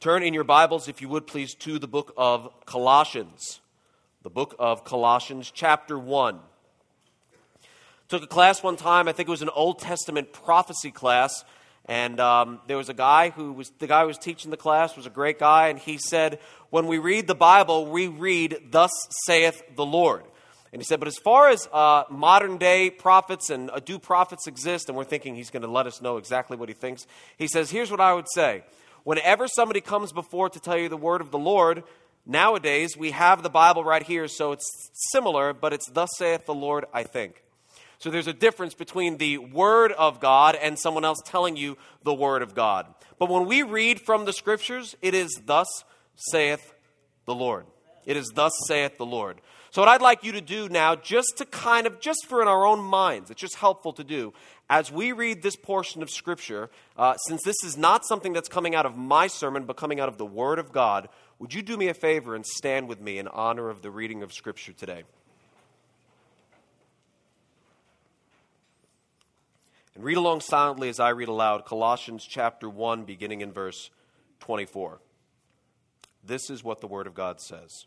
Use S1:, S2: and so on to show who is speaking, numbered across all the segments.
S1: Turn in your Bibles, if you would please, to the book of Colossians. The book of Colossians, chapter 1. Took a class one time, I think it was an Old Testament prophecy class, and um, there was a guy who was, the guy who was teaching the class was a great guy, and he said, When we read the Bible, we read, Thus saith the Lord. And he said, But as far as uh, modern day prophets and uh, do prophets exist, and we're thinking he's going to let us know exactly what he thinks, he says, Here's what I would say. Whenever somebody comes before to tell you the word of the Lord, nowadays we have the Bible right here, so it's similar, but it's Thus saith the Lord, I think. So there's a difference between the Word of God and someone else telling you the Word of God. But when we read from the Scriptures, it is thus saith the Lord. It is thus saith the Lord. So, what I'd like you to do now, just to kind of, just for in our own minds, it's just helpful to do, as we read this portion of Scripture, uh, since this is not something that's coming out of my sermon, but coming out of the Word of God, would you do me a favor and stand with me in honor of the reading of Scripture today? And read along silently as I read aloud Colossians chapter 1, beginning in verse 24. This is what the Word of God says.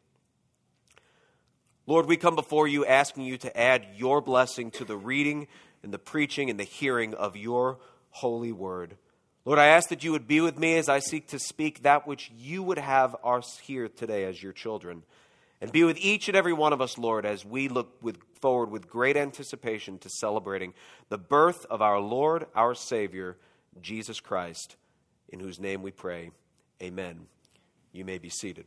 S1: Lord, we come before you asking you to add your blessing to the reading and the preaching and the hearing of your holy word. Lord, I ask that you would be with me as I seek to speak that which you would have us hear today as your children. And be with each and every one of us, Lord, as we look with, forward with great anticipation to celebrating the birth of our Lord, our Savior, Jesus Christ, in whose name we pray. Amen. You may be seated.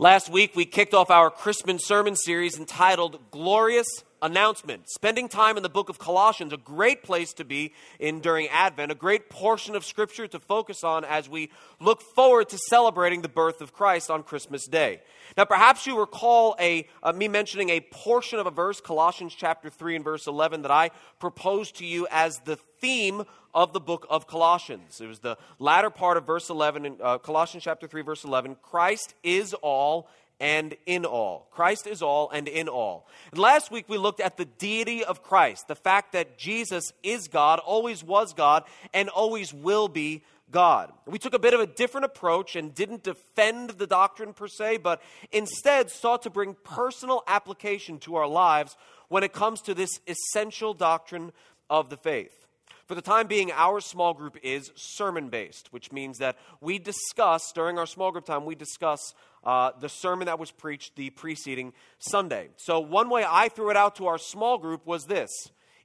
S1: Last week, we kicked off our Christmas sermon series entitled Glorious Announcement. Spending time in the book of Colossians, a great place to be in during Advent, a great portion of Scripture to focus on as we look forward to celebrating the birth of Christ on Christmas Day. Now, perhaps you recall a, uh, me mentioning a portion of a verse, Colossians chapter 3 and verse 11, that I proposed to you as the theme of the book of Colossians. It was the latter part of verse 11, in, uh, Colossians chapter 3, verse 11. Christ is all and in all. Christ is all and in all. And last week we looked at the deity of Christ, the fact that Jesus is God, always was God, and always will be God. We took a bit of a different approach and didn't defend the doctrine per se, but instead sought to bring personal application to our lives when it comes to this essential doctrine of the faith. For the time being, our small group is sermon based, which means that we discuss, during our small group time, we discuss uh, the sermon that was preached the preceding Sunday. So, one way I threw it out to our small group was this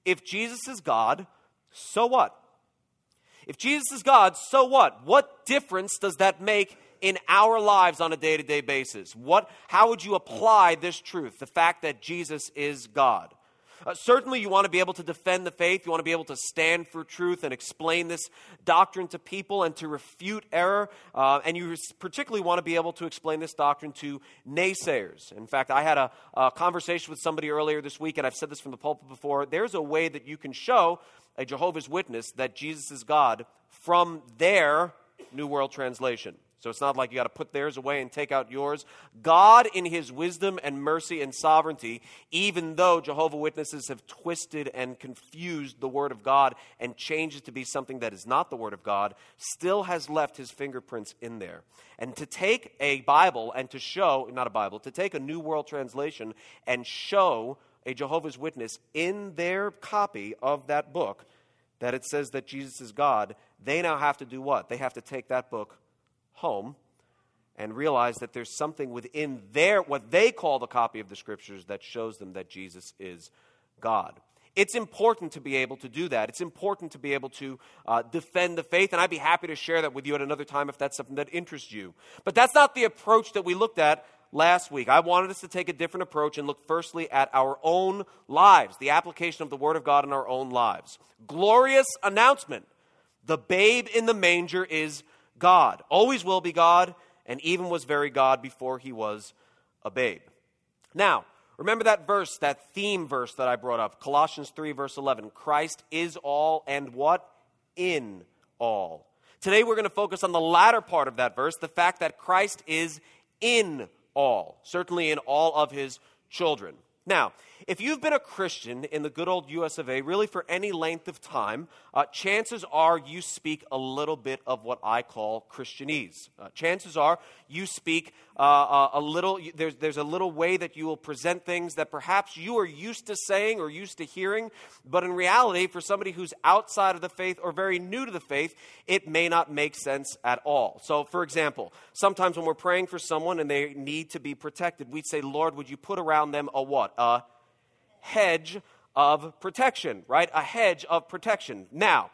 S1: If Jesus is God, so what? If Jesus is God, so what? What difference does that make in our lives on a day to day basis? What, how would you apply this truth, the fact that Jesus is God? Uh, certainly, you want to be able to defend the faith. You want to be able to stand for truth and explain this doctrine to people and to refute error. Uh, and you particularly want to be able to explain this doctrine to naysayers. In fact, I had a, a conversation with somebody earlier this week, and I've said this from the pulpit before. There's a way that you can show a Jehovah's Witness that Jesus is God from their New World Translation. So it's not like you got to put theirs away and take out yours. God, in his wisdom and mercy and sovereignty, even though Jehovah Witnesses have twisted and confused the Word of God and changed it to be something that is not the Word of God, still has left his fingerprints in there. And to take a Bible and to show, not a Bible, to take a New World Translation and show a Jehovah's Witness in their copy of that book that it says that Jesus is God, they now have to do what? They have to take that book home and realize that there's something within their, what they call the copy of the scriptures, that shows them that Jesus is God. It's important to be able to do that. It's important to be able to uh, defend the faith, and I'd be happy to share that with you at another time if that's something that interests you. But that's not the approach that we looked at last week. I wanted us to take a different approach and look firstly at our own lives, the application of the Word of God in our own lives. Glorious announcement the babe in the manger is God, always will be God, and even was very God before he was a babe. Now, Remember that verse, that theme verse that I brought up, Colossians 3, verse 11. Christ is all and what? In all. Today we're going to focus on the latter part of that verse, the fact that Christ is in all, certainly in all of his children. Now, if you've been a Christian in the good old US of A really for any length of time, uh, chances are you speak a little bit of what I call Christianese. Uh, chances are you speak uh, uh, a little, there's, there's a little way that you will present things that perhaps you are used to saying or used to hearing, but in reality, for somebody who's outside of the faith or very new to the faith, it may not make sense at all. So, for example, sometimes when we're praying for someone and they need to be protected, we'd say, Lord, would you put around them a what? A hedge of protection, right? A hedge of protection. Now,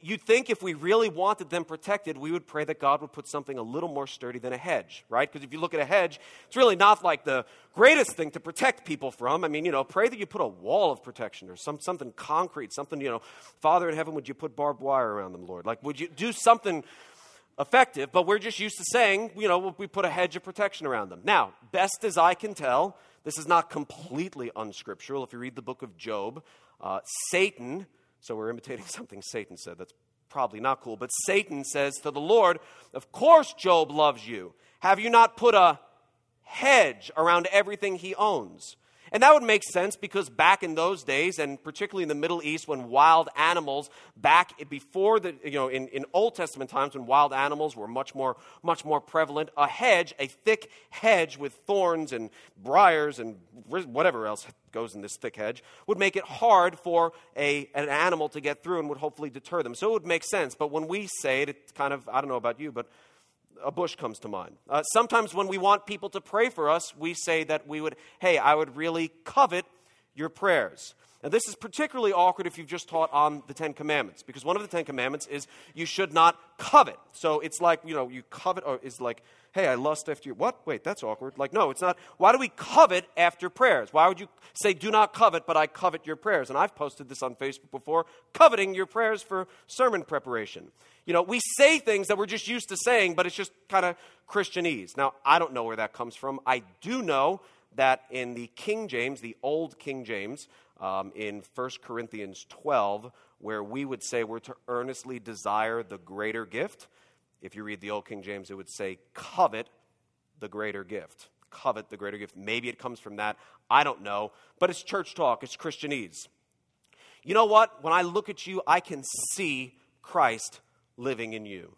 S1: You'd think if we really wanted them protected, we would pray that God would put something a little more sturdy than a hedge, right? Because if you look at a hedge, it's really not like the greatest thing to protect people from. I mean, you know, pray that you put a wall of protection or some, something concrete, something, you know, Father in heaven, would you put barbed wire around them, Lord? Like, would you do something effective? But we're just used to saying, you know, we put a hedge of protection around them. Now, best as I can tell, this is not completely unscriptural. If you read the book of Job, uh, Satan so we're imitating something Satan said. That's probably not cool. But Satan says to the Lord, Of course, Job loves you. Have you not put a hedge around everything he owns? And that would make sense because back in those days, and particularly in the Middle East, when wild animals, back before the, you know, in, in Old Testament times when wild animals were much more, much more prevalent, a hedge, a thick hedge with thorns and briars and whatever else goes in this thick hedge, would make it hard for a, an animal to get through and would hopefully deter them. So it would make sense. But when we say it, it's kind of, I don't know about you, but a bush comes to mind. Uh, sometimes when we want people to pray for us, we say that we would, hey, I would really covet your prayers. And this is particularly awkward if you've just taught on the Ten Commandments, because one of the Ten Commandments is you should not covet. So it's like, you know, you covet, or is like, hey, I lust after you. What? Wait, that's awkward. Like, no, it's not. Why do we covet after prayers? Why would you say, do not covet, but I covet your prayers? And I've posted this on Facebook before coveting your prayers for sermon preparation. You know, we say things that we're just used to saying, but it's just kind of Christianese. Now, I don't know where that comes from. I do know that in the King James, the old King James, um, in 1 Corinthians 12, where we would say we're to earnestly desire the greater gift. If you read the old King James, it would say covet the greater gift. Covet the greater gift. Maybe it comes from that. I don't know. But it's church talk, it's Christianese. You know what? When I look at you, I can see Christ living in you.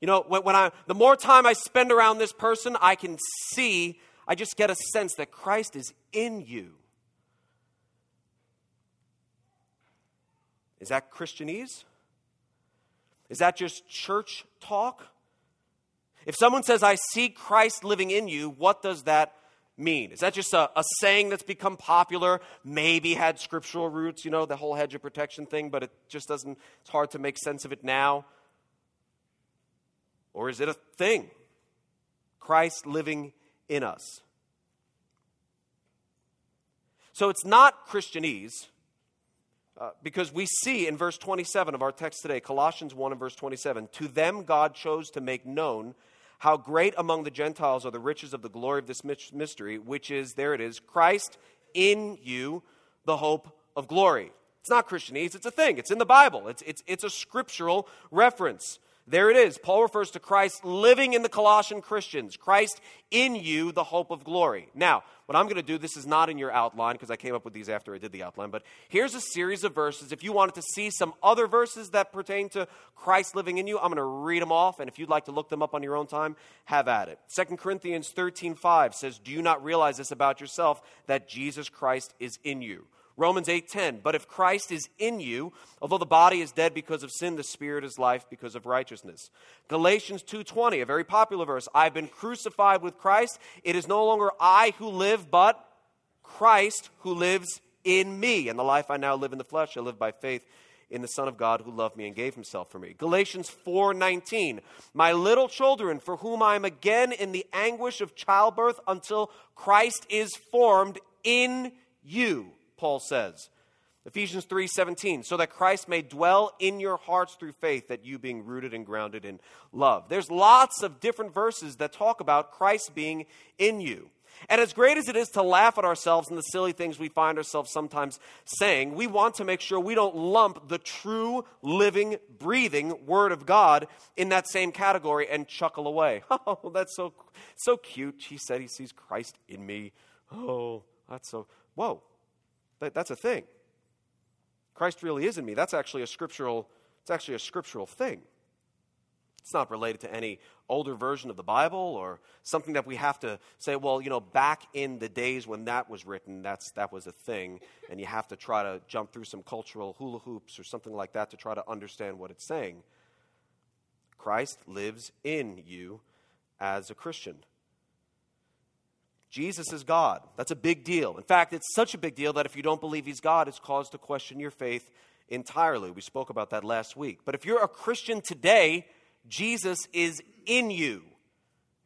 S1: You know, when, when I, the more time I spend around this person, I can see, I just get a sense that Christ is in you. Is that Christianese? Is that just church talk? If someone says, I see Christ living in you, what does that mean? Is that just a, a saying that's become popular? Maybe had scriptural roots, you know, the whole hedge of protection thing, but it just doesn't, it's hard to make sense of it now. Or is it a thing? Christ living in us. So it's not Christianese. Uh, because we see in verse 27 of our text today, Colossians 1 and verse 27, to them God chose to make known how great among the Gentiles are the riches of the glory of this mystery, which is, there it is, Christ in you, the hope of glory. It's not Christianese, it's a thing. It's in the Bible, it's, it's, it's a scriptural reference. There it is. Paul refers to Christ living in the Colossian Christians, Christ in you, the hope of glory. Now, what I'm going to do, this is not in your outline because I came up with these after I did the outline, but here's a series of verses. If you wanted to see some other verses that pertain to Christ living in you, I'm going to read them off, and if you'd like to look them up on your own time, have at it. 2 Corinthians 13 5 says, Do you not realize this about yourself, that Jesus Christ is in you? Romans 8:10, but if Christ is in you, although the body is dead because of sin, the spirit is life because of righteousness. Galatians 2:20, a very popular verse, I've been crucified with Christ, it is no longer I who live, but Christ who lives in me, and the life I now live in the flesh I live by faith in the Son of God who loved me and gave himself for me. Galatians 4:19 My little children for whom I am again in the anguish of childbirth until Christ is formed in you. Paul says. Ephesians 3:17 so that Christ may dwell in your hearts through faith that you being rooted and grounded in love. There's lots of different verses that talk about Christ being in you. And as great as it is to laugh at ourselves and the silly things we find ourselves sometimes saying, we want to make sure we don't lump the true, living, breathing Word of God in that same category and chuckle away. Oh, that's so, so cute. He said he sees Christ in me. Oh, that's so, whoa, that, that's a thing. Christ really is in me. That's actually a scriptural, it's actually a scriptural thing. It's not related to any older version of the Bible or something that we have to say, well, you know, back in the days when that was written, that's, that was a thing, and you have to try to jump through some cultural hula hoops or something like that to try to understand what it's saying. Christ lives in you as a Christian. Jesus is God. That's a big deal. In fact, it's such a big deal that if you don't believe he's God, it's cause to question your faith entirely. We spoke about that last week. But if you're a Christian today, Jesus is in you.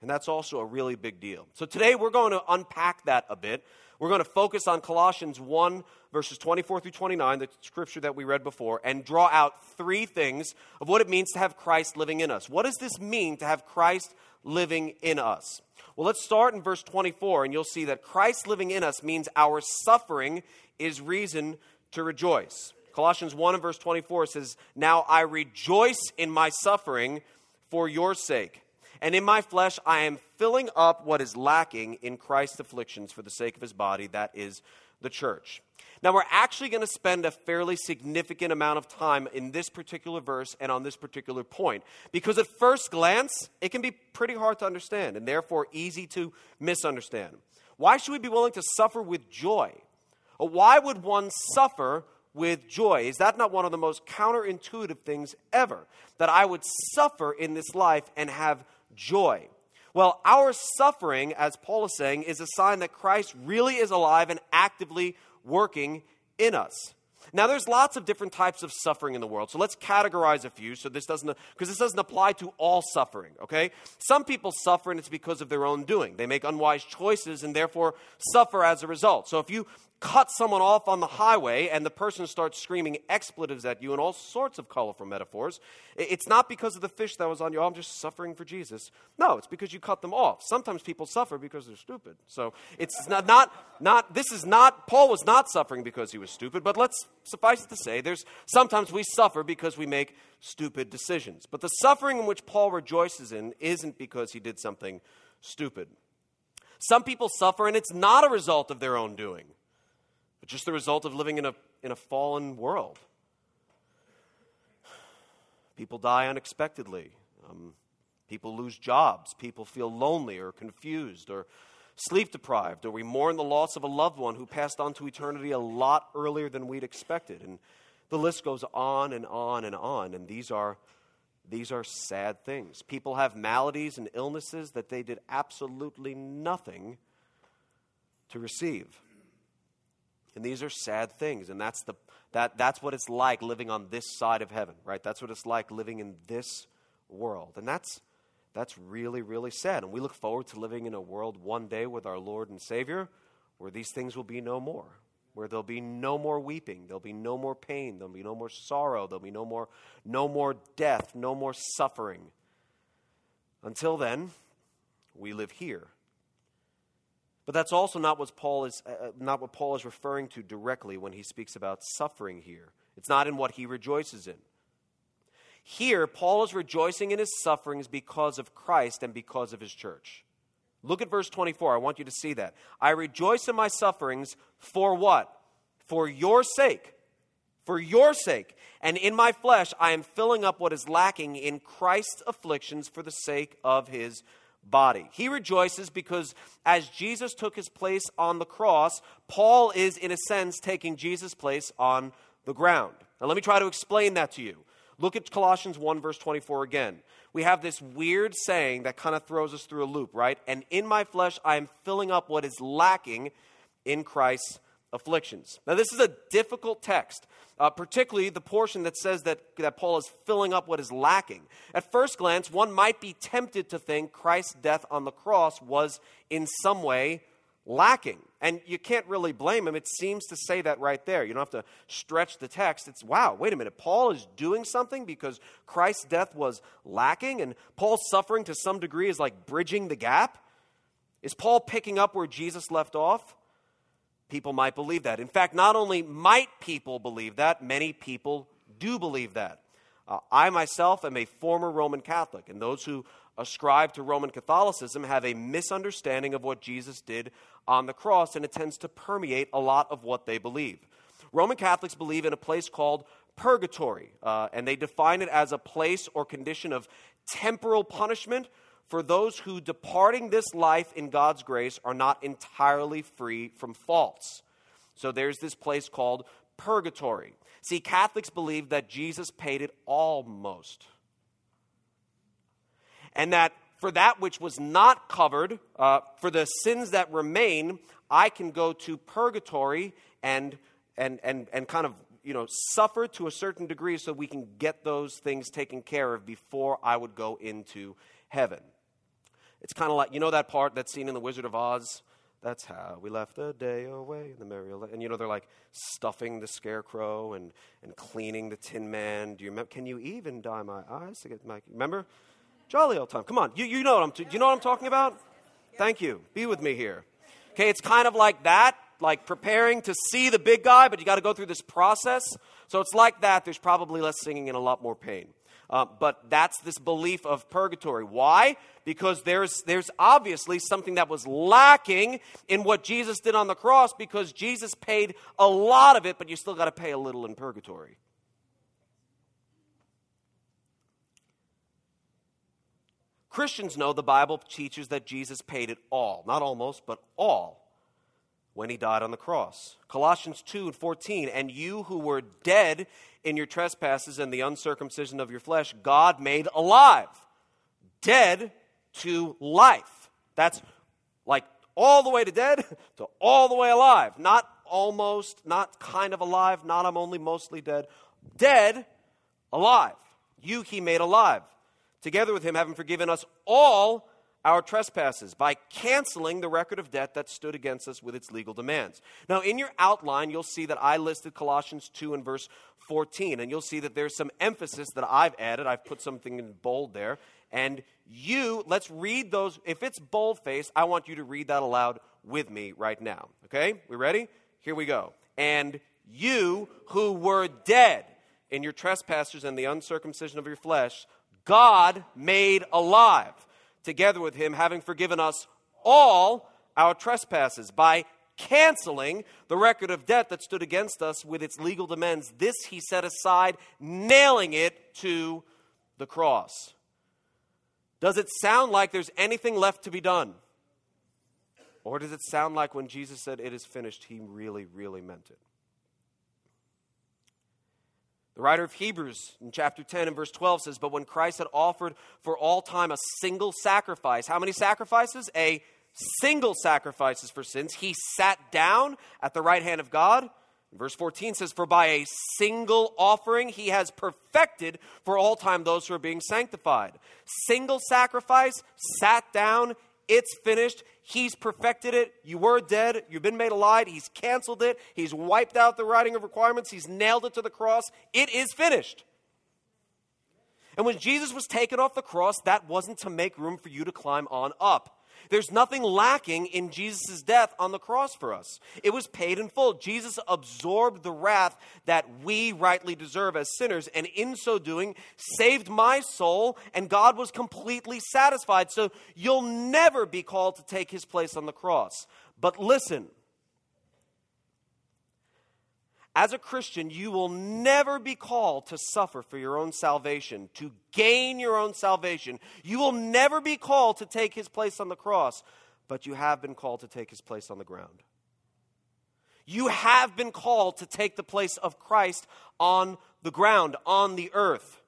S1: And that's also a really big deal. So today we're going to unpack that a bit. We're going to focus on Colossians 1, verses 24 through 29, the scripture that we read before, and draw out three things of what it means to have Christ living in us. What does this mean to have Christ living in us? Well, let's start in verse 24, and you'll see that Christ living in us means our suffering is reason to rejoice. Colossians 1 and verse 24 says, Now I rejoice in my suffering for your sake. And in my flesh I am filling up what is lacking in Christ's afflictions for the sake of his body, that is the church. Now, we're actually going to spend a fairly significant amount of time in this particular verse and on this particular point because at first glance, it can be pretty hard to understand and therefore easy to misunderstand. Why should we be willing to suffer with joy? Why would one suffer with joy? Is that not one of the most counterintuitive things ever? That I would suffer in this life and have joy. Well, our suffering, as Paul is saying, is a sign that Christ really is alive and actively working in us. Now, there's lots of different types of suffering in the world. So let's categorize a few so this doesn't, because this doesn't apply to all suffering, okay? Some people suffer and it's because of their own doing. They make unwise choices and therefore suffer as a result. So if you cut someone off on the highway and the person starts screaming expletives at you and all sorts of colorful metaphors, it's not because of the fish that was on you. Oh, I'm just suffering for Jesus. No, it's because you cut them off. Sometimes people suffer because they're stupid. So it's not, not, not this is not, Paul was not suffering because he was stupid, but let's suffice it to say, there's sometimes we suffer because we make stupid decisions. But the suffering in which Paul rejoices in isn't because he did something stupid. Some people suffer and it's not a result of their own doing but just the result of living in a, in a fallen world. People die unexpectedly. Um, people lose jobs. People feel lonely or confused or sleep deprived, or we mourn the loss of a loved one who passed on to eternity a lot earlier than we'd expected. And the list goes on and on and on. And these are, these are sad things. People have maladies and illnesses that they did absolutely nothing to receive. And these are sad things. And that's, the, that, that's what it's like living on this side of heaven, right? That's what it's like living in this world. And that's, that's really, really sad. And we look forward to living in a world one day with our Lord and Savior where these things will be no more, where there'll be no more weeping, there'll be no more pain, there'll be no more sorrow, there'll be no more, no more death, no more suffering. Until then, we live here but that's also not what Paul is uh, uh, not what Paul is referring to directly when he speaks about suffering here. It's not in what he rejoices in. Here, Paul is rejoicing in his sufferings because of Christ and because of his church. Look at verse 24. I want you to see that. I rejoice in my sufferings for what? For your sake. For your sake. And in my flesh, I am filling up what is lacking in Christ's afflictions for the sake of his body. He rejoices because as Jesus took his place on the cross, Paul is, in a sense, taking Jesus' place on the ground. Now, let me try to explain that to you. Look at Colossians 1, verse 24 again. We have this weird saying that kind of throws us through a loop, right? And in my flesh, I am filling up what is lacking in Christ's afflictions. Now, this is a difficult text, uh, particularly the portion that says that, that Paul is filling up what is lacking. At first glance, one might be tempted to think Christ's death on the cross was in some way lacking. And you can't really blame him. It seems to say that right there. You don't have to stretch the text. It's, wow, wait a minute. Paul is doing something because Christ's death was lacking, and Paul's suffering to some degree is like bridging the gap. Is Paul picking up where Jesus left off? People might believe that. In fact, not only might people believe that, many people do believe that. Uh, I myself am a former Roman Catholic, and those who ascribe to Roman Catholicism have a misunderstanding of what Jesus did on the cross, and it tends to permeate a lot of what they believe. Roman Catholics believe in a place called purgatory, uh, and they define it as a place or condition of temporal punishment for those who, departing this life in God's grace, are not entirely free from faults. So there's this place called purgatory. See, Catholics believe that Jesus paid it almost. And that for that which was not covered, uh, for the sins that remain, I can go to purgatory and, and, and, and kind of you know, suffer to a certain degree so we can get those things taken care of before I would go into heaven. It's kind of like, you know that part, that scene in The Wizard of Oz? That's how we left the day away in the merry And you know, they're like stuffing the scarecrow and, and cleaning the tin man. Do you remember? Can you even dye my eyes to get my. Remember? Jolly old time. Come on. You, you know what I'm, t- you know what I'm talking about? Thank you. Be with me here. Okay, it's kind of like that, like preparing to see the big guy, but you got to go through this process. So it's like that. There's probably less singing and a lot more pain. Uh, but that's this belief of purgatory. Why? Because there's, there's obviously something that was lacking in what Jesus did on the cross because Jesus paid a lot of it, but you still got to pay a little in purgatory. Christians know the Bible teaches that Jesus paid it all, not almost, but all when he died on the cross. Colossians 2 and 14, and you who were dead in your trespasses and the uncircumcision of your flesh, God made alive. Dead to life. That's like all the way to dead to all the way alive. Not almost, not kind of alive, not I'm only mostly dead. Dead, alive. You he made alive. Together with him, having forgiven us all our trespasses by canceling the record of debt that stood against us with its legal demands. Now, in your outline, you'll see that I listed Colossians 2 and verse 14, and you'll see that there's some emphasis that I've added. I've put something in bold there. And you, let's read those. If it's boldface, I want you to read that aloud with me right now. Okay? We ready? Here we go. And you who were dead in your trespasses and the uncircumcision of your flesh, God made alive together with him, having forgiven us all our trespasses by canceling the record of debt that stood against us with its legal demands. This he set aside, nailing it to the cross. Does it sound like there's anything left to be done? Or does it sound like when Jesus said it is finished, he really, really meant it? The writer of Hebrews in chapter 10 and verse 12 says, But when Christ had offered for all time a single sacrifice, how many sacrifices? A single sacrifices for sins, he sat down at the right hand of God. Verse 14 says, For by a single offering he has perfected for all time those who are being sanctified. Single sacrifice, sat down, it's finished. He's perfected it. You were dead. You've been made alive. He's canceled it. He's wiped out the writing of requirements. He's nailed it to the cross. It is finished. And when Jesus was taken off the cross, that wasn't to make room for you to climb on up. There's nothing lacking in Jesus' death on the cross for us. It was paid in full. Jesus absorbed the wrath that we rightly deserve as sinners, and in so doing, saved my soul, and God was completely satisfied. So you'll never be called to take his place on the cross. But listen, as a Christian, you will never be called to suffer for your own salvation, to gain your own salvation. You will never be called to take his place on the cross, but you have been called to take his place on the ground. You have been called to take the place of Christ on the ground, on the earth.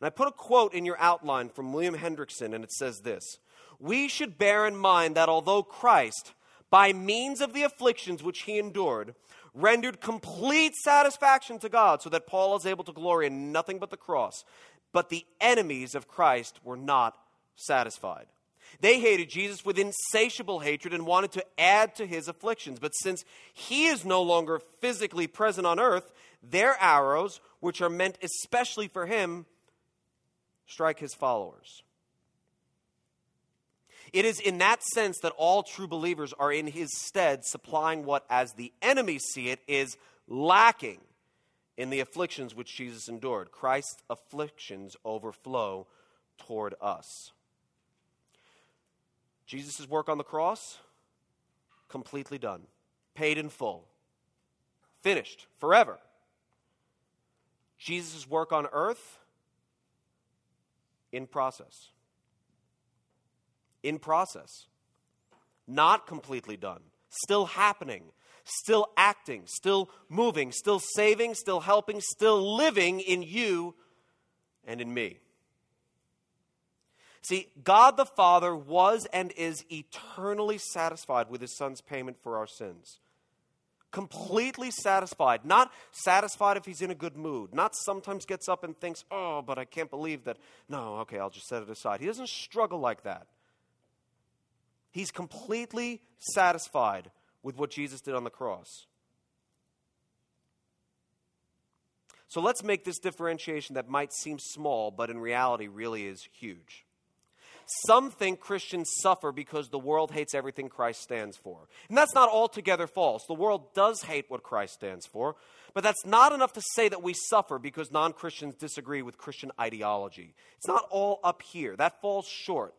S1: And I put a quote in your outline from William Hendriksen, and it says this We should bear in mind that although Christ, by means of the afflictions which he endured, rendered complete satisfaction to God, so that Paul is able to glory in nothing but the cross, but the enemies of Christ were not satisfied. They hated Jesus with insatiable hatred and wanted to add to his afflictions. But since he is no longer physically present on earth, their arrows, which are meant especially for him, strike his followers. It is in that sense that all true believers are in his stead, supplying what, as the enemies see it, is lacking in the afflictions which Jesus endured. Christ's afflictions overflow toward us. Jesus' work on the cross, completely done, paid in full, finished forever. Jesus' work on earth, in process. In process. Not completely done, still happening, still acting, still moving, still saving, still helping, still living in you and in me. See, God the Father was and is eternally satisfied with his Son's payment for our sins. Completely satisfied. Not satisfied if he's in a good mood. Not sometimes gets up and thinks, oh, but I can't believe that. No, okay, I'll just set it aside. He doesn't struggle like that. He's completely satisfied with what Jesus did on the cross. So let's make this differentiation that might seem small, but in reality really is huge. Some think Christians suffer because the world hates everything Christ stands for. And that's not altogether false. The world does hate what Christ stands for, but that's not enough to say that we suffer because non Christians disagree with Christian ideology. It's not all up here, that falls short.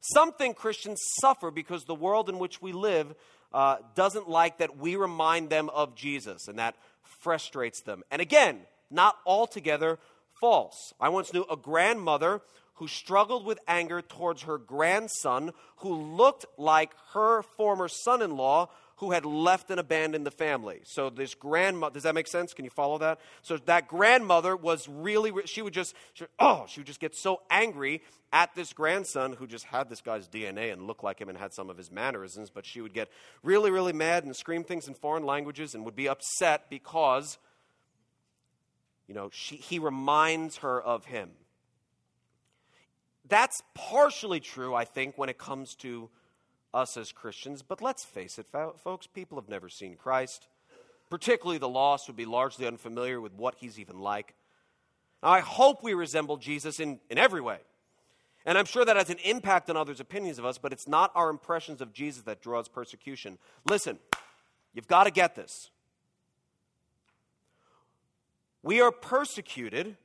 S1: Some think Christians suffer because the world in which we live uh, doesn't like that we remind them of Jesus, and that frustrates them. And again, not altogether false. I once knew a grandmother who struggled with anger towards her grandson, who looked like her former son in law, who had left and abandoned the family. So, this grandmother, does that make sense? Can you follow that? So, that grandmother was really, she would just, she, oh, she would just get so angry at this grandson who just had this guy's DNA and looked like him and had some of his mannerisms, but she would get really, really mad and scream things in foreign languages and would be upset because, you know, she, he reminds her of him. That's partially true, I think, when it comes to us as Christians. But let's face it, folks, people have never seen Christ. Particularly the lost would be largely unfamiliar with what he's even like. Now, I hope we resemble Jesus in, in every way. And I'm sure that has an impact on others' opinions of us, but it's not our impressions of Jesus that draws persecution. Listen, you've got to get this. We are persecuted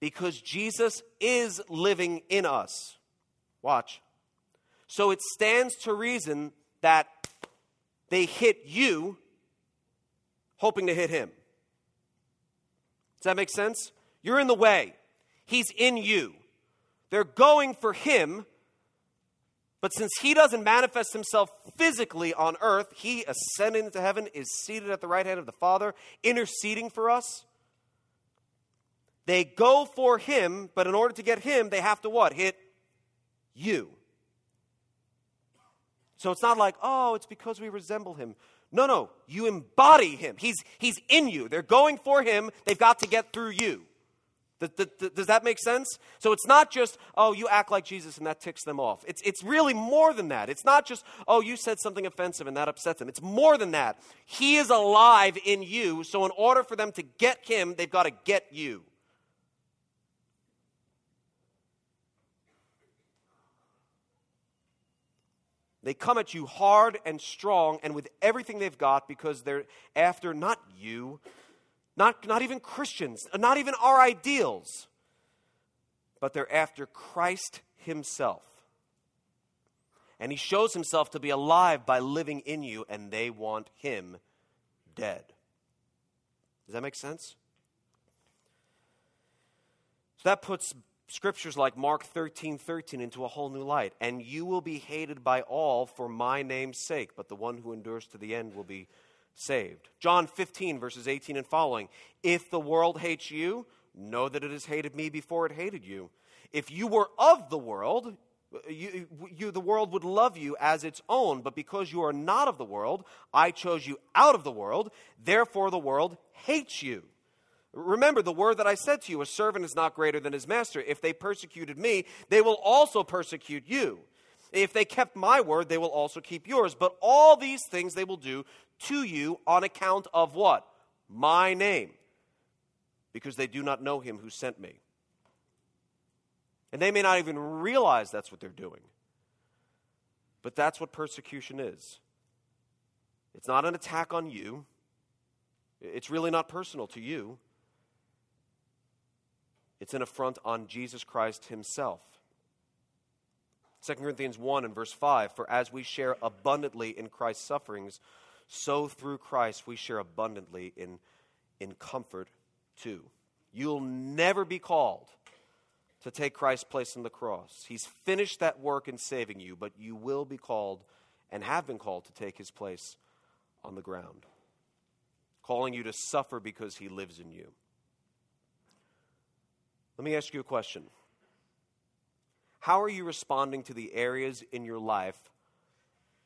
S1: because Jesus is living in us. Watch. So it stands to reason that they hit you hoping to hit him. Does that make sense? You're in the way, he's in you. They're going for him, but since he doesn't manifest himself physically on earth, he ascending into heaven is seated at the right hand of the Father, interceding for us. They go for him, but in order to get him, they have to what? Hit you. So it's not like, oh, it's because we resemble him. No, no, you embody him. He's, he's in you. They're going for him, they've got to get through you. Does that make sense? So it's not just, oh, you act like Jesus and that ticks them off. It's, it's really more than that. It's not just, oh, you said something offensive and that upsets them. It's more than that. He is alive in you, so in order for them to get him, they've got to get you. They come at you hard and strong and with everything they've got because they're after not you, not, not even Christians, not even our ideals, but they're after Christ Himself. And He shows Himself to be alive by living in you, and they want Him dead. Does that make sense? So that puts scriptures like Mark 13 13 into a whole new light. And you will be hated by all for my name's sake, but the one who endures to the end will be saved. John 15, verses 18 and following. If the world hates you, know that it has hated me before it hated you. If you were of the world, you, you, the world would love you as its own, but because you are not of the world, I chose you out of the world, therefore the world hates you. Remember the word that I said to you a servant is not greater than his master. If they persecuted me, they will also persecute you. If they kept my word, they will also keep yours. But all these things they will do to you on account of what? My name. Because they do not know him who sent me. And they may not even realize that's what they're doing. But that's what persecution is. It's not an attack on you, it's really not personal to you. It's an affront on Jesus Christ himself. 2 Corinthians 1 and verse 5 For as we share abundantly in Christ's sufferings, so through Christ we share abundantly in, in comfort too. You'll never be called to take Christ's place on the cross. He's finished that work in saving you, but you will be called and have been called to take his place on the ground, calling you to suffer because he lives in you. Let me ask you a question. How are you responding to the areas in your life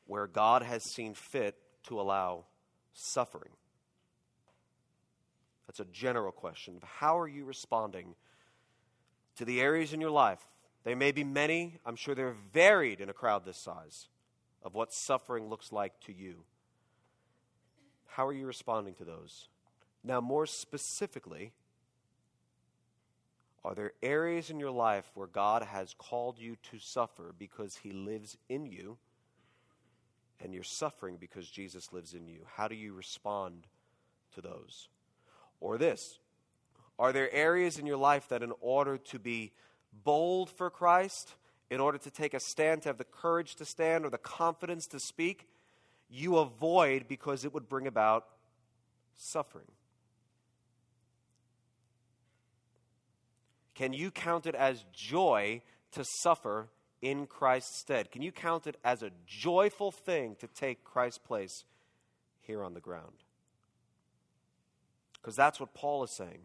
S1: where God has seen fit to allow suffering? That's a general question. How are you responding to the areas in your life? They may be many, I'm sure they're varied in a crowd this size, of what suffering looks like to you. How are you responding to those? Now, more specifically, are there areas in your life where God has called you to suffer because He lives in you and you're suffering because Jesus lives in you? How do you respond to those? Or this Are there areas in your life that, in order to be bold for Christ, in order to take a stand, to have the courage to stand or the confidence to speak, you avoid because it would bring about suffering? Can you count it as joy to suffer in Christ's stead? Can you count it as a joyful thing to take Christ's place here on the ground? Because that's what Paul is saying.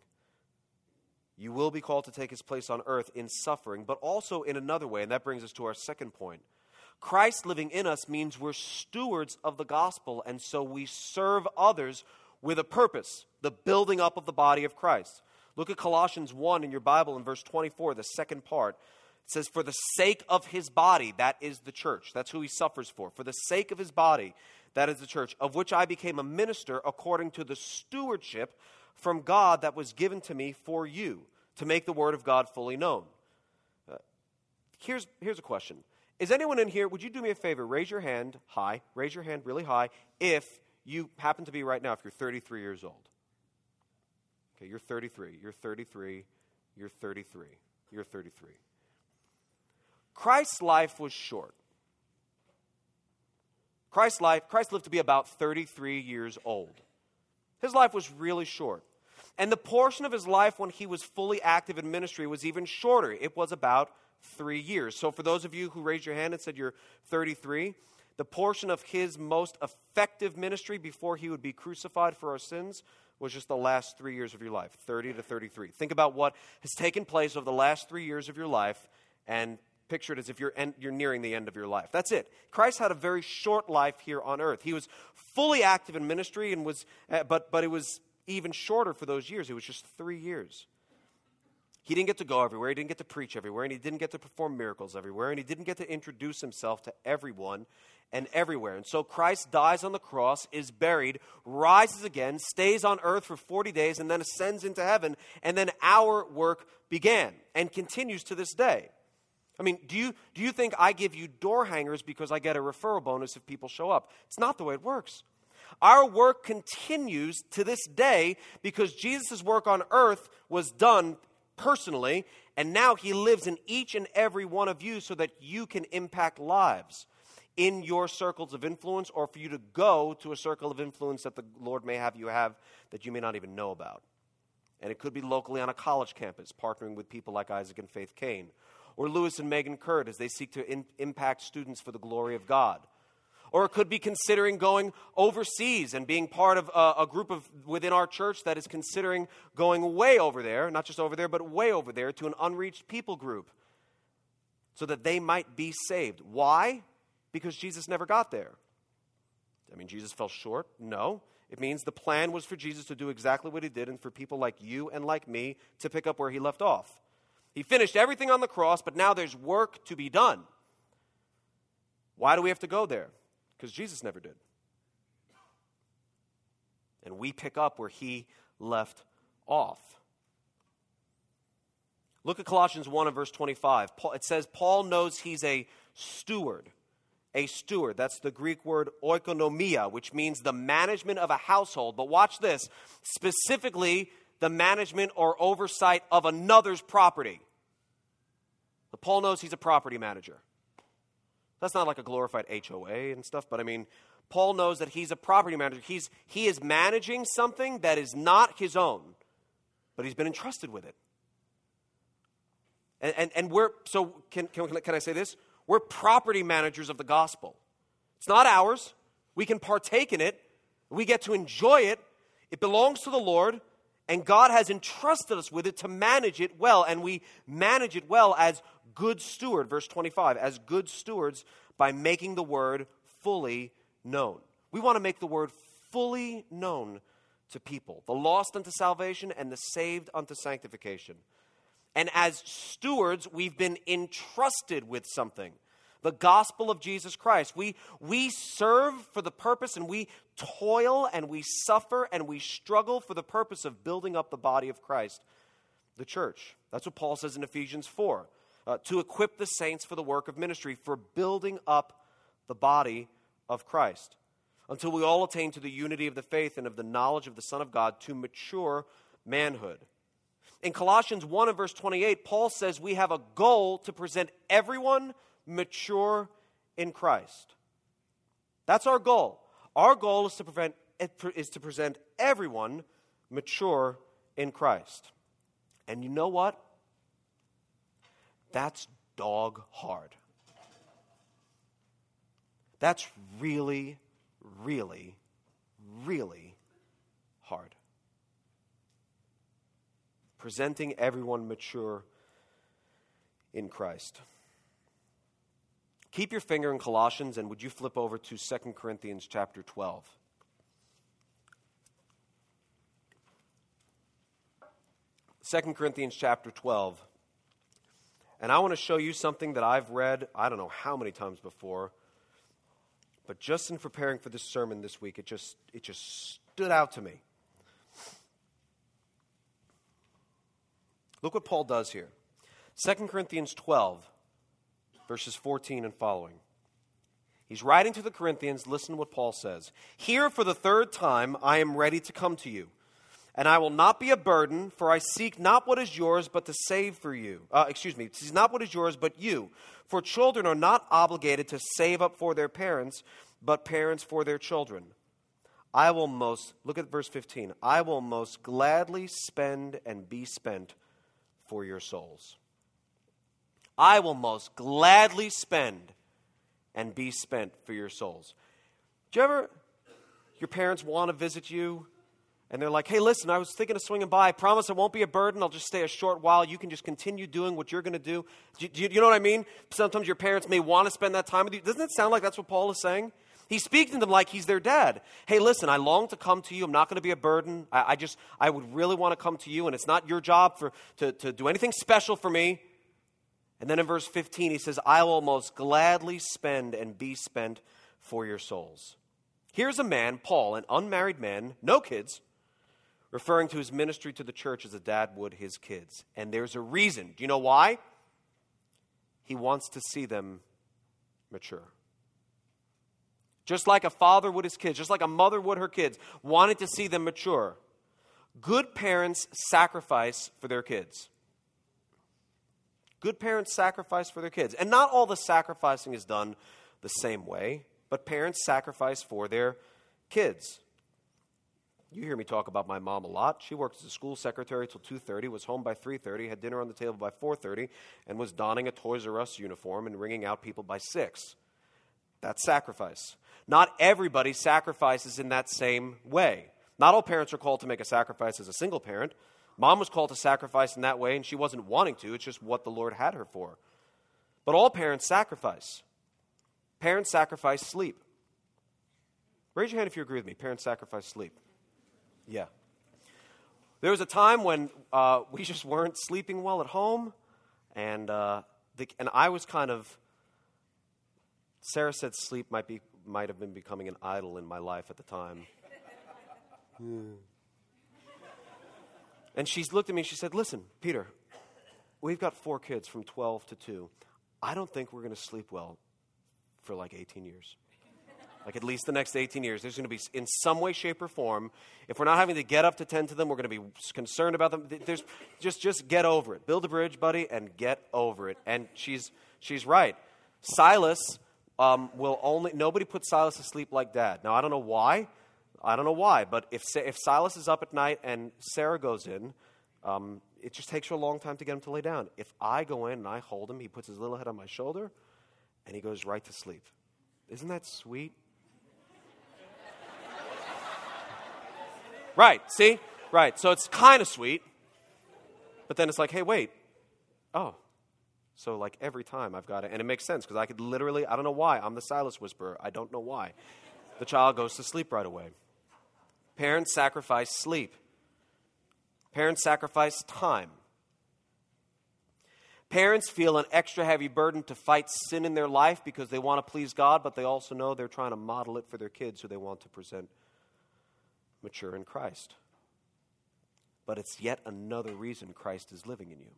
S1: You will be called to take his place on earth in suffering, but also in another way, and that brings us to our second point. Christ living in us means we're stewards of the gospel, and so we serve others with a purpose the building up of the body of Christ. Look at Colossians 1 in your Bible in verse 24, the second part. It says, For the sake of his body, that is the church. That's who he suffers for. For the sake of his body, that is the church, of which I became a minister according to the stewardship from God that was given to me for you, to make the word of God fully known. Uh, here's, here's a question Is anyone in here, would you do me a favor? Raise your hand high, raise your hand really high, if you happen to be right now, if you're 33 years old. Okay, you're 33. You're 33. You're 33. You're 33. Christ's life was short. Christ's life, Christ lived to be about 33 years old. His life was really short. And the portion of his life when he was fully active in ministry was even shorter. It was about three years. So, for those of you who raised your hand and said you're 33, the portion of his most effective ministry before he would be crucified for our sins was just the last three years of your life 30 to 33. Think about what has taken place over the last three years of your life and picture it as if you're, en- you're nearing the end of your life. That's it. Christ had a very short life here on earth. He was fully active in ministry, and was, uh, but, but it was even shorter for those years. It was just three years. He didn't get to go everywhere. He didn't get to preach everywhere. And he didn't get to perform miracles everywhere. And he didn't get to introduce himself to everyone and everywhere. And so Christ dies on the cross, is buried, rises again, stays on earth for 40 days, and then ascends into heaven. And then our work began and continues to this day. I mean, do you, do you think I give you door hangers because I get a referral bonus if people show up? It's not the way it works. Our work continues to this day because Jesus' work on earth was done personally, and now he lives in each and every one of you so that you can impact lives. In your circles of influence or for you to go to a circle of influence that the Lord may have you have that you may not even know about. And it could be locally on a college campus, partnering with people like Isaac and Faith Kane, or Lewis and Megan Kurt as they seek to in, impact students for the glory of God. Or it could be considering going overseas and being part of a, a group of within our church that is considering going way over there, not just over there, but way over there to an unreached people group so that they might be saved. Why? Because Jesus never got there. I mean, Jesus fell short? No. It means the plan was for Jesus to do exactly what he did and for people like you and like me to pick up where he left off. He finished everything on the cross, but now there's work to be done. Why do we have to go there? Because Jesus never did. And we pick up where he left off. Look at Colossians 1 and verse 25. It says, Paul knows he's a steward. A steward. That's the Greek word oikonomia, which means the management of a household. But watch this specifically, the management or oversight of another's property. But Paul knows he's a property manager. That's not like a glorified HOA and stuff, but I mean, Paul knows that he's a property manager. He's, he is managing something that is not his own, but he's been entrusted with it. And, and, and we're, so can, can, can I say this? We're property managers of the gospel. It's not ours. We can partake in it, we get to enjoy it. It belongs to the Lord, and God has entrusted us with it to manage it well, and we manage it well as good steward, verse 25, as good stewards by making the word fully known. We want to make the word fully known to people, the lost unto salvation and the saved unto sanctification. And as stewards, we've been entrusted with something the gospel of Jesus Christ. We, we serve for the purpose and we toil and we suffer and we struggle for the purpose of building up the body of Christ, the church. That's what Paul says in Ephesians 4 uh, to equip the saints for the work of ministry, for building up the body of Christ, until we all attain to the unity of the faith and of the knowledge of the Son of God to mature manhood in Colossians 1 and verse 28, Paul says we have a goal to present everyone mature in Christ. That's our goal. Our goal is to, prevent, eh, is to present everyone mature in Christ. And you know what? That's dog hard. That's really, really, really hard presenting everyone mature in Christ. Keep your finger in Colossians and would you flip over to 2 Corinthians chapter 12. Second Corinthians chapter 12. And I want to show you something that I've read, I don't know how many times before, but just in preparing for this sermon this week, it just, it just stood out to me. Look what Paul does here 2 Corinthians 12, verses 14 and following. He's writing to the Corinthians. Listen to what Paul says. Here, for the third time, I am ready to come to you. And I will not be a burden, for I seek not what is yours, but to save for you. Uh, excuse me, seek not what is yours, but you. For children are not obligated to save up for their parents, but parents for their children. I will most, look at verse 15, I will most gladly spend and be spent for your souls. I will most gladly spend and be spent for your souls. Do you ever, your parents want to visit you and they're like, hey, listen, I was thinking of swinging by. I promise it won't be a burden. I'll just stay a short while. You can just continue doing what you're going to do. Do do you know what I mean? Sometimes your parents may want to spend that time with you. Doesn't it sound like that's what Paul is saying? He's speaking to them like he's their dad. Hey, listen, I long to come to you. I'm not going to be a burden. I, I, just, I would really want to come to you, and it's not your job for, to, to do anything special for me. And then in verse 15, he says, I will most gladly spend and be spent for your souls. Here's a man, Paul, an unmarried man, no kids, referring to his ministry to the church as a dad would his kids. And there's a reason. Do you know why? He wants to see them mature. Just like a father would his kids, just like a mother would her kids, wanted to see them mature. Good parents sacrifice for their kids. Good parents sacrifice for their kids. And not all the sacrificing is done the same way, but parents sacrifice for their kids. You hear me talk about my mom a lot. She worked as a school secretary till 2:30, was home by 3:30, had dinner on the table by 4:30, and was donning a Toys R Us uniform and ringing out people by 6. That's sacrifice. Not everybody sacrifices in that same way. Not all parents are called to make a sacrifice as a single parent. Mom was called to sacrifice in that way, and she wasn't wanting to. It's just what the Lord had her for. But all parents sacrifice. Parents sacrifice sleep. Raise your hand if you agree with me. Parents sacrifice sleep. Yeah. There was a time when uh, we just weren't sleeping well at home, and, uh, the, and I was kind of. Sarah said sleep might, be, might have been becoming an idol in my life at the time. And she's looked at me and she said, Listen, Peter, we've got four kids from 12 to 2. I don't think we're going to sleep well for like 18 years. Like at least the next 18 years, there's going to be, in some way, shape, or form, if we're not having to get up to tend to them, we're going to be concerned about them. There's, just, just get over it. Build a bridge, buddy, and get over it. And she's, she's right. Silas um, will only, nobody put Silas to sleep like dad. Now, I don't know why. I don't know why, but if, if Silas is up at night and Sarah goes in, um, it just takes her a long time to get him to lay down. If I go in and I hold him, he puts his little head on my shoulder and he goes right to sleep. Isn't that sweet? right, see? Right. So it's kind of sweet. But then it's like, hey, wait. Oh. So, like, every time I've got it. And it makes sense because I could literally, I don't know why. I'm the Silas whisperer. I don't know why. The child goes to sleep right away. Parents sacrifice sleep. Parents sacrifice time. Parents feel an extra heavy burden to fight sin in their life because they want to please God, but they also know they're trying to model it for their kids who they want to present mature in Christ. But it's yet another reason Christ is living in you.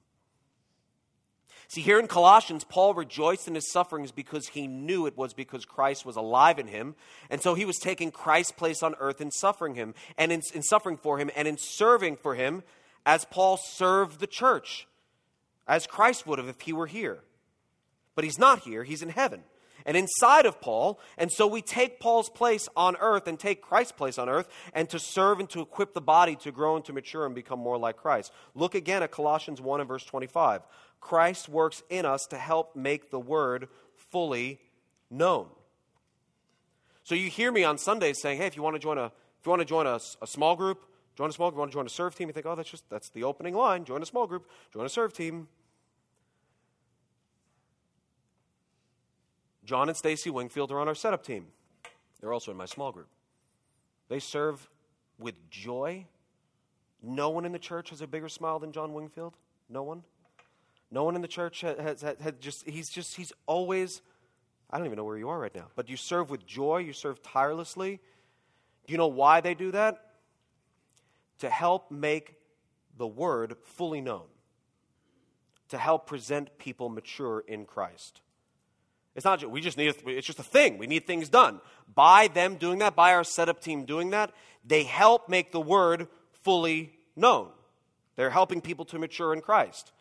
S1: See, here in Colossians, Paul rejoiced in his sufferings because he knew it was because Christ was alive in him. And so he was taking Christ's place on earth in suffering him and in, in suffering for him and in serving for him as Paul served the church, as Christ would have if he were here. But he's not here, he's in heaven and inside of Paul. And so we take Paul's place on earth and take Christ's place on earth and to serve and to equip the body to grow and to mature and become more like Christ. Look again at Colossians 1 and verse 25. Christ works in us to help make the word fully known. So you hear me on Sundays saying, hey, if you want to join a, if you want to join a, a small group, join a small group, you want to join a serve team, you think, oh, that's just, that's the opening line. Join a small group, join a serve team. John and Stacy Wingfield are on our setup team. They're also in my small group. They serve with joy. No one in the church has a bigger smile than John Wingfield. No one. No one in the church has, has, has, just, he's just, he's always, I don't even know where you are right now, but you serve with joy, you serve tirelessly. Do you know why they do that? To help make the word fully known, to help present people mature in Christ. It's not just, we just need, it's just a thing. We need things done. By them doing that, by our setup team doing that, they help make the word fully known. They're helping people to mature in Christ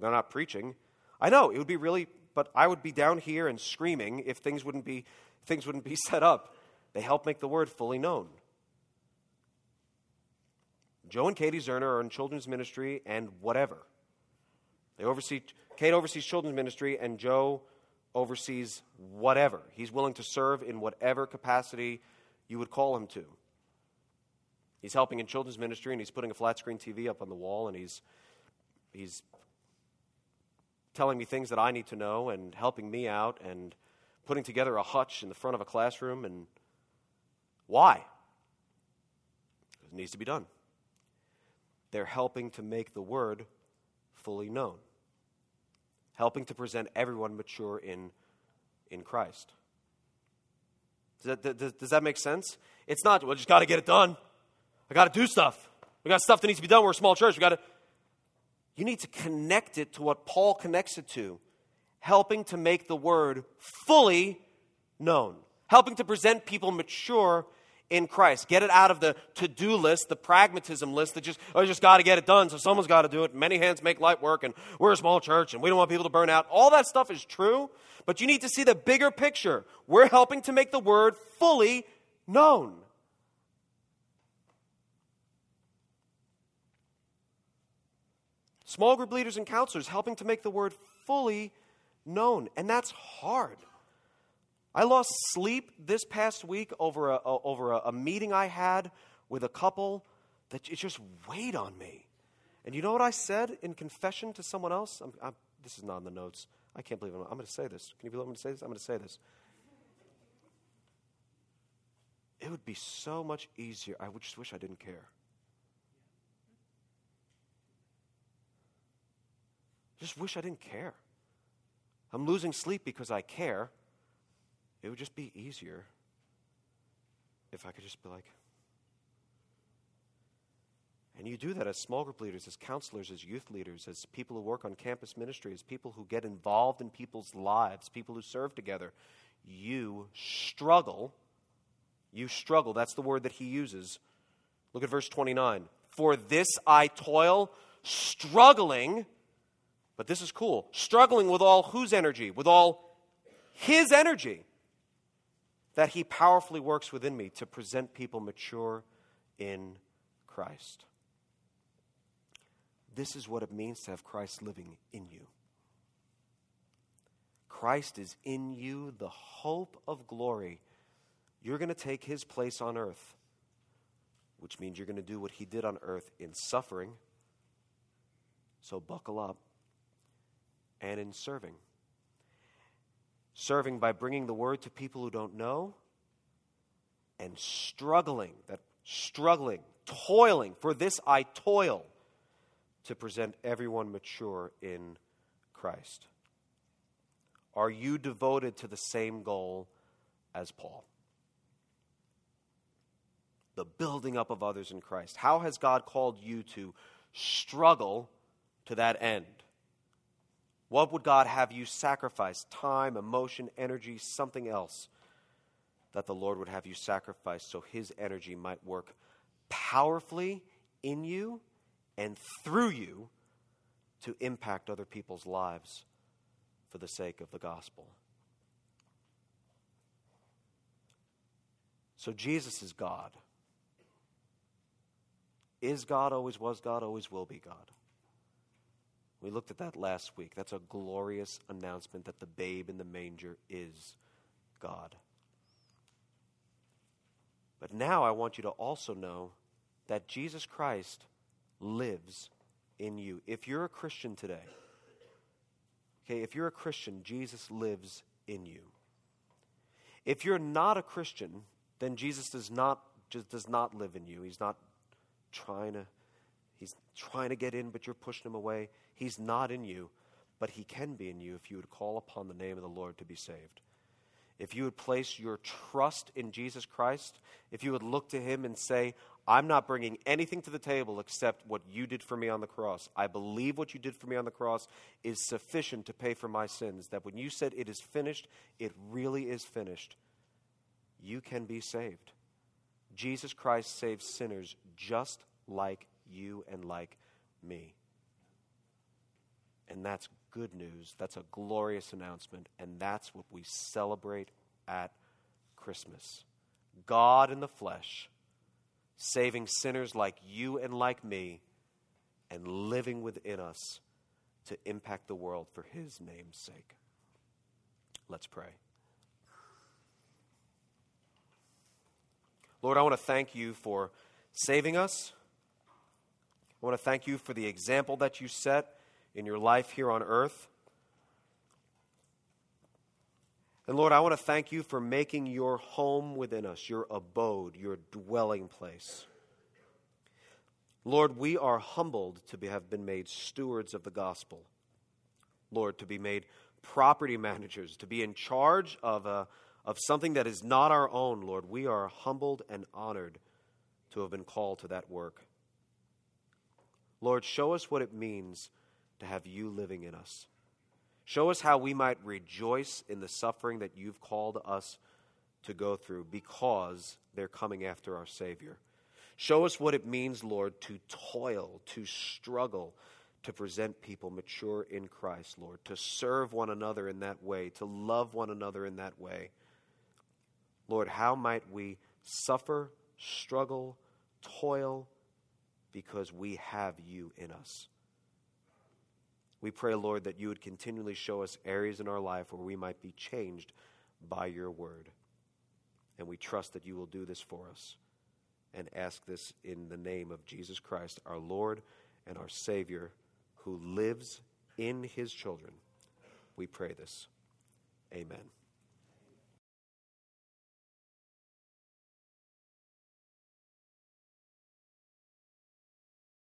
S1: they're not preaching. I know it would be really, but I would be down here and screaming if things wouldn't be things wouldn't be set up. They help make the word fully known. Joe and Katie Zerner are in children's ministry and whatever. They oversee Kate oversees children's ministry and Joe oversees whatever. He's willing to serve in whatever capacity you would call him to. He's helping in children's ministry and he's putting a flat screen TV up on the wall and he's he's telling me things that I need to know and helping me out and putting together a hutch in the front of a classroom. And why? It needs to be done. They're helping to make the word fully known, helping to present everyone mature in, in Christ. Does that, does, does that make sense? It's not, well, just got to get it done. I got to do stuff. We got stuff that needs to be done. We're a small church. We got to you need to connect it to what Paul connects it to, helping to make the word fully known, helping to present people mature in Christ. Get it out of the to do list, the pragmatism list that just, oh, just got to get it done, so someone's got to do it. Many hands make light work, and we're a small church, and we don't want people to burn out. All that stuff is true, but you need to see the bigger picture. We're helping to make the word fully known. Small group leaders and counselors helping to make the word fully known, and that's hard. I lost sleep this past week over a, a over a, a, meeting I had with a couple that it just weighed on me. And you know what I said in confession to someone else? I'm, I'm, this is not in the notes. I can't believe I'm, I'm going to say this. Can you believe I'm going to say this? I'm going to say this. It would be so much easier. I would just wish I didn't care. Just wish I didn't care. I'm losing sleep because I care. It would just be easier if I could just be like, and you do that as small group leaders, as counselors, as youth leaders, as people who work on campus ministry, as people who get involved in people's lives, people who serve together. You struggle. You struggle. That's the word that he uses. Look at verse 29. For this I toil, struggling, but this is cool, struggling with all whose energy? With all his energy that He powerfully works within me to present people mature in Christ. This is what it means to have Christ living in you. Christ is in you, the hope of glory. You're going to take His place on earth, which means you're going to do what He did on earth in suffering. So buckle up and in serving serving by bringing the word to people who don't know, and struggling, that struggling, toiling, for this I toil, to present everyone mature in Christ. Are you devoted to the same goal as Paul? The building up of others in Christ. How has God called you to struggle to that end? What would God have you sacrifice? Time, emotion, energy, something else that the Lord would have you sacrifice so his energy might work powerfully in you and through you to impact other people's lives for the sake of the gospel. So Jesus is God. Is God, always was God, always will be God. We looked at that last week. That's a glorious announcement that the babe in the manger is God. But now I want you to also know that Jesus Christ lives in you. If you're a Christian today, okay, if you're a Christian, Jesus lives in you. If you're not a Christian, then Jesus does not just does not live in you. He's not trying to he's trying to get in, but you're pushing him away. He's not in you, but He can be in you if you would call upon the name of the Lord to be saved. If you would place your trust in Jesus Christ, if you would look to Him and say, I'm not bringing anything to the table except what you did for me on the cross. I believe what you did for me on the cross is sufficient to pay for my sins. That when you said it is finished, it really is finished. You can be saved. Jesus Christ saves sinners just like you and like me. And that's good news. That's a glorious announcement. And that's what we celebrate at Christmas. God in the flesh, saving sinners like you and like me, and living within us to impact the world for his name's sake. Let's pray. Lord, I want to thank you for saving us. I want to thank you for the example that you set in your life here on earth. And Lord, I want to thank you for making your home within us, your abode, your dwelling place. Lord, we are humbled to be, have been made stewards of the gospel. Lord, to be made property managers, to be in charge of, a, of something that is not our own, Lord. We are humbled and honored to have been called to that work. Lord, show us what it means to have you living in us. Show us how we might rejoice in the suffering that you've called us to go through because they're coming after our Savior. Show us what it means, Lord, to toil, to struggle, to present people mature in Christ, Lord, to serve one another in that way, to love one another in that way. Lord, how might we suffer, struggle, toil because we have you in us? We pray, Lord, that you would continually show us areas in our life where we might be changed by your word. And we trust that you will do this for us and ask this in the name of Jesus Christ, our Lord and our Savior, who lives in his children. We pray this. Amen.